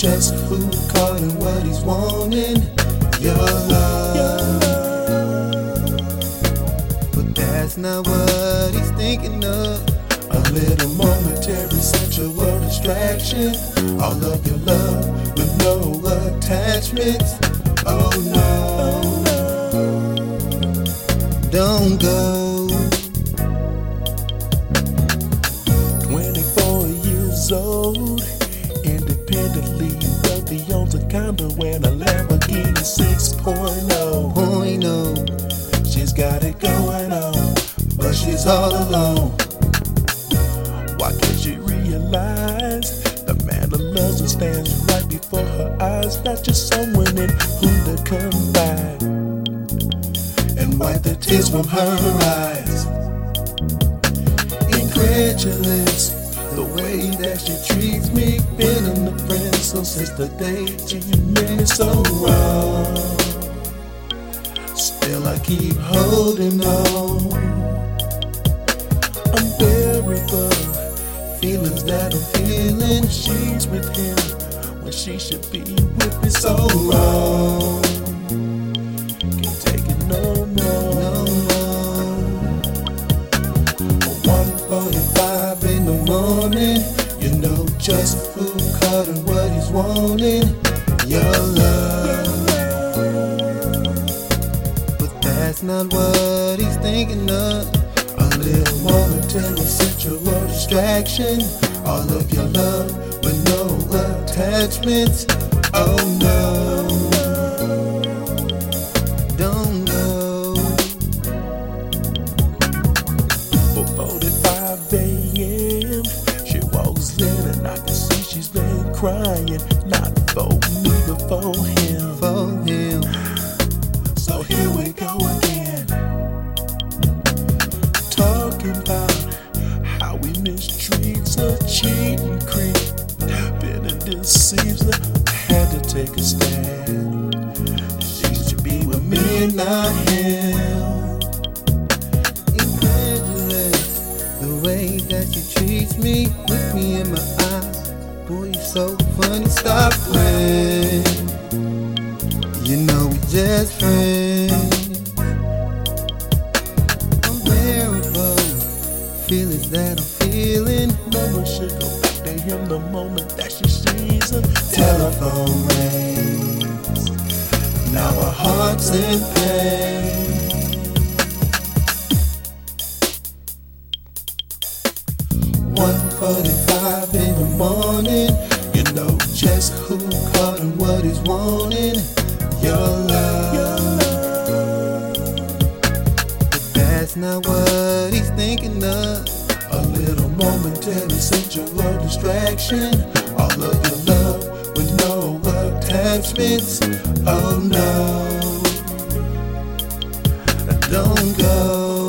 just who caught and what he's wanting. Your love. But that's not what he's thinking of. A little momentary sensual distraction. All of your love with no attachments. Oh no. Don't go. 6.0. Point oh. She's got it going on, But she's all alone. why can't she realize the man that loves her stands right before her eyes? Not just someone in whom to confide. and wipe the tears from her eyes. Incredulous, the way that she treats me. Been in the friend so since the day she made me so wrong. Still, I keep holding on. Unbearable Feelings that I'm feeling, she's with him when she should be with me. so wrong. Can't take it no more. No more. 1:45 in the morning. You know just who caught and what he's wanting. Your love. That's not what he's thinking of. A little momentary sensual distraction. All of your love with no attachments. Oh no. Don't go. For 45 a.m., she walks in and I can see she's been crying. Not for me, but for him. for him. So here we go again. Take a stand. She should be with me not him. Incredulous, the way that she treats me, look me in my eyes. Boy, you're so funny. Stop playing. You know we just friends. Unbearable feelings that I'm feeling. No one should go back to him the moment that she sees Telephone rings. Now our hearts in pain. One forty-five in the morning. You know just who caught and what he's wanting. Your love. But that's not what he's thinking of. A little momentary sensual distraction. All of your love attachments. Oh no. Don't go.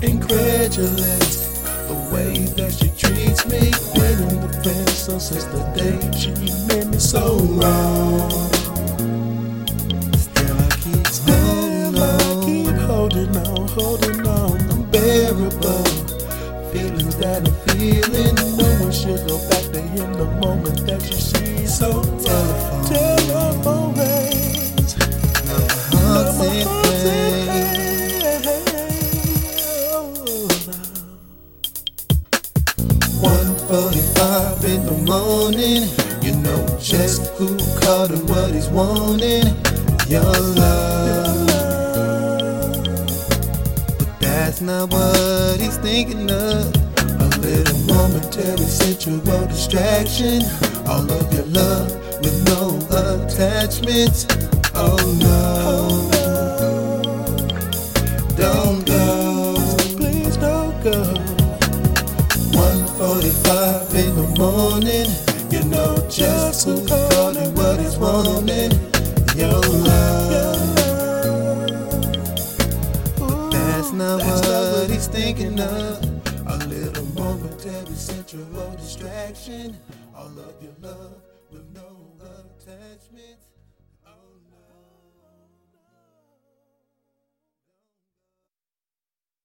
Incredulous, the way that she treats me. In the fence so since the day she made me so wrong. Still I keep holding I keep holding on, holding on. unbearable feelings that I'm feeling. One should go back to him the moment that you see so uh, Telephone. telephone rings. Hearts in pain. One forty-five in the morning. You know just who caught and what he's wanting. Your love, but that's not what he's thinking of. Momentary sensual distraction. All of your love with no attachments. Oh no. Don't go. Please don't go. 1:45 in the morning. attraction. All of your love with no attachments.